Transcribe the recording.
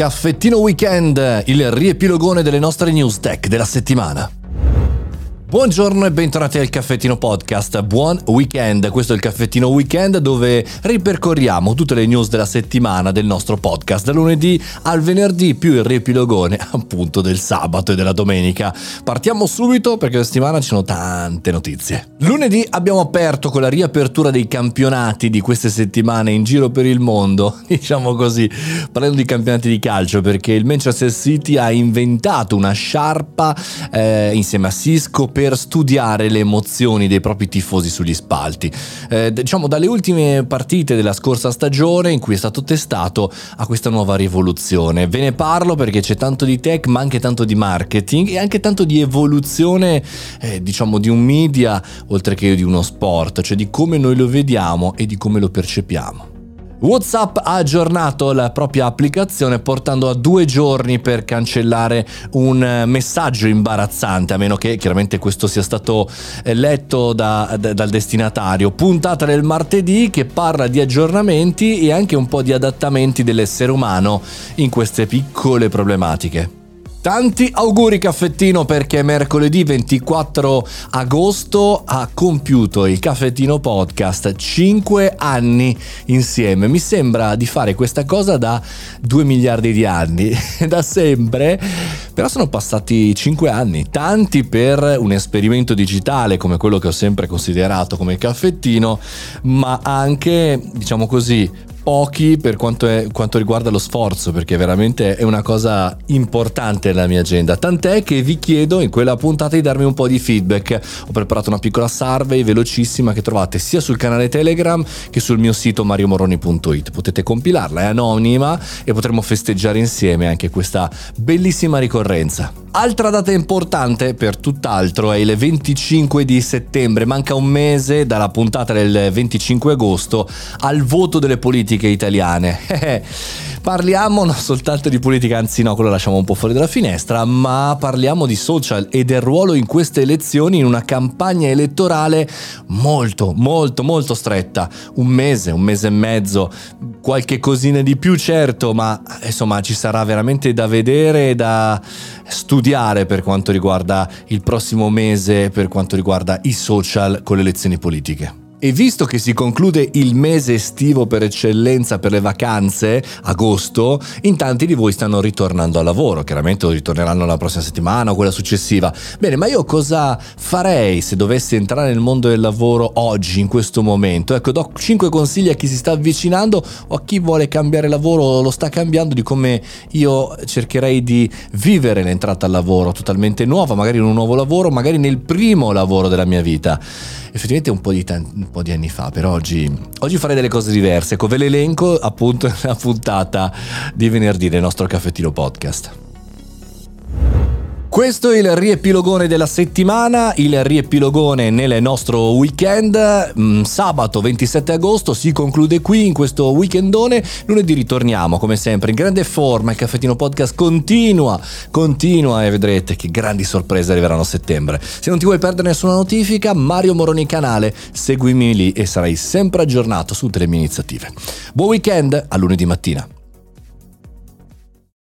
Caffettino Weekend, il riepilogone delle nostre news tech della settimana. Buongiorno e bentornati al Caffettino Podcast. Buon weekend. Questo è il Caffettino Weekend dove ripercorriamo tutte le news della settimana del nostro podcast, da lunedì al venerdì, più il riepilogone appunto del sabato e della domenica. Partiamo subito perché questa settimana ci sono tante notizie. Lunedì abbiamo aperto con la riapertura dei campionati di queste settimane in giro per il mondo, diciamo così, parlando di campionati di calcio perché il Manchester City ha inventato una sciarpa eh, insieme a Cisco per studiare le emozioni dei propri tifosi sugli spalti. Eh, diciamo dalle ultime partite della scorsa stagione in cui è stato testato a questa nuova rivoluzione. Ve ne parlo perché c'è tanto di tech ma anche tanto di marketing e anche tanto di evoluzione eh, diciamo di un media oltre che di uno sport, cioè di come noi lo vediamo e di come lo percepiamo. WhatsApp ha aggiornato la propria applicazione portando a due giorni per cancellare un messaggio imbarazzante, a meno che chiaramente questo sia stato eh, letto da, da, dal destinatario. Puntata del martedì che parla di aggiornamenti e anche un po' di adattamenti dell'essere umano in queste piccole problematiche. Tanti auguri caffettino perché mercoledì 24 agosto ha compiuto il caffettino podcast 5 anni insieme. Mi sembra di fare questa cosa da 2 miliardi di anni, da sempre, però sono passati 5 anni, tanti per un esperimento digitale come quello che ho sempre considerato come il caffettino, ma anche, diciamo così, pochi per quanto, è, quanto, riguarda lo sforzo, perché veramente è una cosa importante nella mia agenda. Tant'è che vi chiedo in quella puntata di darmi un po' di feedback. Ho preparato una piccola survey velocissima che trovate sia sul canale Telegram che sul mio sito mariomoroni.it. Potete compilarla, è anonima e potremo festeggiare insieme anche questa bellissima ricorrenza. Altra data importante per tutt'altro è il 25 di settembre, manca un mese dalla puntata del 25 agosto al voto delle politiche italiane. parliamo non soltanto di politica, anzi no, quello lasciamo un po' fuori dalla finestra, ma parliamo di social e del ruolo in queste elezioni in una campagna elettorale molto, molto, molto stretta. Un mese, un mese e mezzo, qualche cosina di più certo, ma insomma ci sarà veramente da vedere e da studiare per quanto riguarda il prossimo mese, per quanto riguarda i social con le elezioni politiche. E visto che si conclude il mese estivo per eccellenza per le vacanze, agosto, in tanti di voi stanno ritornando al lavoro, chiaramente ritorneranno la prossima settimana o quella successiva. Bene, ma io cosa farei se dovessi entrare nel mondo del lavoro oggi, in questo momento? Ecco, do 5 consigli a chi si sta avvicinando o a chi vuole cambiare lavoro o lo sta cambiando di come io cercherei di vivere l'entrata al lavoro totalmente nuova, magari in un nuovo lavoro, magari nel primo lavoro della mia vita effettivamente un po' di, t- po di anni fa, però oggi, oggi, farei delle cose diverse. Ecco, ve l'elenco appunto nella puntata di venerdì del nostro caffettino podcast. Questo è il riepilogone della settimana, il riepilogone nel nostro weekend. Mm, sabato 27 agosto si conclude qui in questo weekendone. Lunedì ritorniamo come sempre in grande forma. Il caffettino podcast continua, continua e vedrete che grandi sorprese arriveranno a settembre. Se non ti vuoi perdere nessuna notifica, Mario Moroni canale, seguimi lì e sarai sempre aggiornato su tutte le mie iniziative. Buon weekend, a lunedì mattina.